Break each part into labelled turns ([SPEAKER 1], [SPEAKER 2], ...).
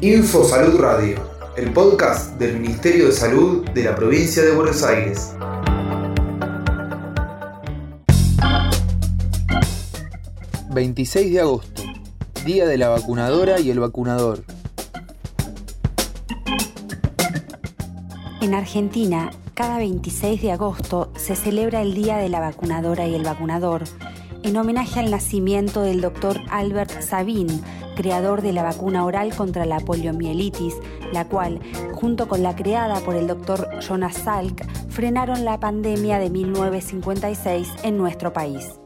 [SPEAKER 1] Info Salud Radio, el podcast del Ministerio de Salud de la provincia de Buenos Aires.
[SPEAKER 2] ...26 de agosto... ...Día de la vacunadora y el vacunador...
[SPEAKER 3] En Argentina, cada 26 de agosto se celebra el Día de la Vacunadora y el Vacunador, en homenaje al nacimiento del doctor Albert Sabin, creador de la vacuna oral contra la poliomielitis, la cual, junto con la creada por el doctor Jonas Salk, frenaron la pandemia de 1956 en nuestro país.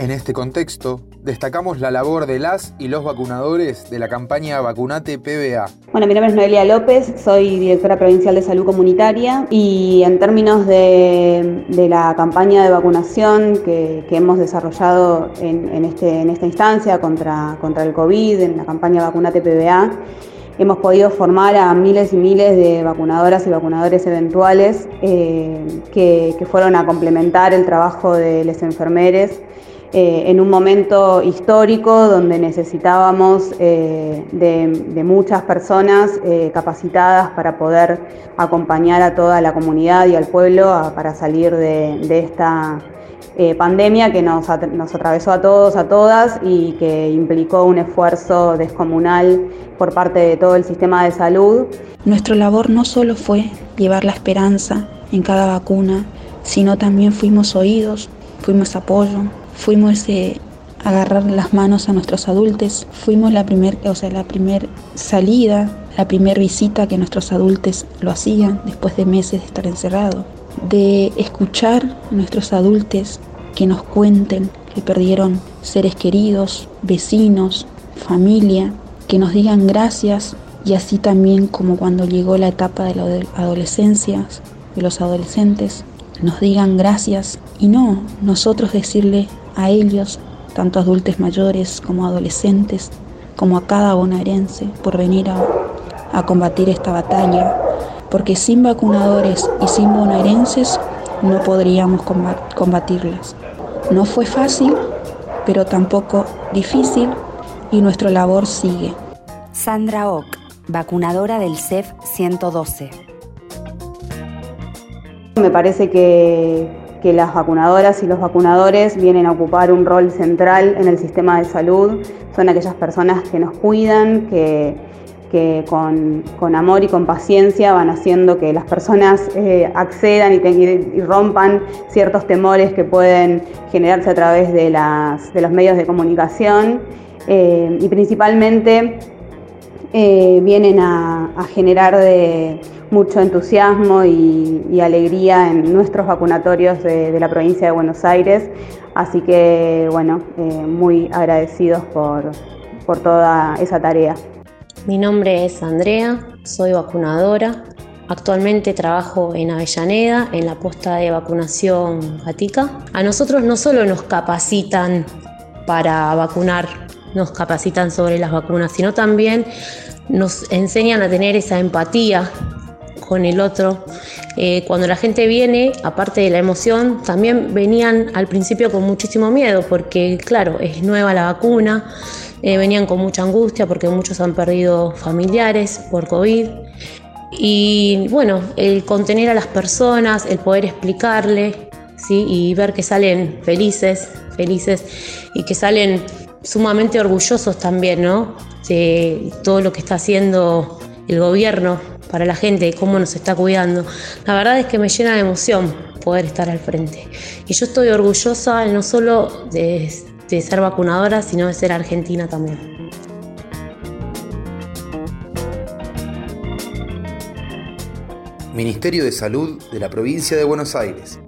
[SPEAKER 2] En este contexto, destacamos la labor de las y los vacunadores de la campaña Vacunate PBA.
[SPEAKER 4] Bueno, mi nombre es Noelia López, soy directora provincial de salud comunitaria y en términos de, la campaña de vacunación que, hemos desarrollado en, este, esta instancia contra, el COVID, en la campaña Vacunate PBA, hemos podido formar a miles y miles de vacunadoras y vacunadores eventuales eh, que, fueron a complementar el trabajo de los enfermeros eh, en un momento histórico donde necesitábamos eh, de, muchas personas eh, capacitadas para poder acompañar a toda la comunidad y al pueblo para salir de, esta pandemia que nos, nos, atravesó a todos, a todas y que implicó un esfuerzo descomunal por parte de todo el sistema de salud.
[SPEAKER 5] Nuestra labor no solo fue llevar la esperanza en cada vacuna, sino también fuimos oídos, fuimos apoyo, fuimos a agarrar las manos a nuestros adultos, fuimos la primer, o sea, la primer salida, la primera visita que nuestros adultos lo hacían después de meses de estar encerrados, de escuchar a nuestros adultos que nos cuenten que perdieron seres queridos, vecinos, familia, que nos digan gracias y así también como cuando llegó la etapa de la adolescencia, de los adolescentes, nos digan gracias. Y no nosotros decirle a ellos, tanto adultos mayores como adolescentes, como a cada bonaerense por venir a, combatir esta batalla, porque sin vacunadores y sin bonaerenses no podríamos combatirlas. No fue fácil, pero tampoco difícil y nuestra labor sigue.
[SPEAKER 3] Sandra Ock, vacunadora del CEF 112.
[SPEAKER 4] Me parece que que las vacunadoras y los vacunadores vienen a ocupar un rol central en el sistema de salud. Son aquellas personas que nos cuidan, que, con, amor y con paciencia van haciendo que las personas eh, accedan y, rompan ciertos temores que pueden generarse a través de, los medios de comunicación. Eh, y principalmente eh, vienen a, generar de mucho entusiasmo y, alegría en nuestros vacunatorios de, la provincia de Buenos Aires. Así que, bueno, eh, muy agradecidos por, por toda esa tarea.
[SPEAKER 6] Mi nombre es Andrea, soy vacunadora. Actualmente trabajo en Avellaneda, en la posta de vacunación Gatica. A nosotros no solo nos capacitan para vacunar nos capacitan sobre las vacunas, sino también nos enseñan a tener esa empatía con el otro. Eh, cuando la gente viene, aparte de la emoción, también venían al principio con muchísimo miedo, porque claro, es nueva la vacuna, eh, venían con mucha angustia porque muchos han perdido familiares por COVID. Y bueno, el contener a las personas, el poder explicarle, ¿sí? y ver que salen felices, felices y que salen sumamente orgullosos también, ¿no? De todo lo que está haciendo el gobierno para la gente, cómo nos está cuidando. La verdad es que me llena de emoción poder estar al frente. Y yo estoy orgullosa no solo de, de ser vacunadora, sino de ser argentina también.
[SPEAKER 1] Ministerio de Salud de la Provincia de Buenos Aires.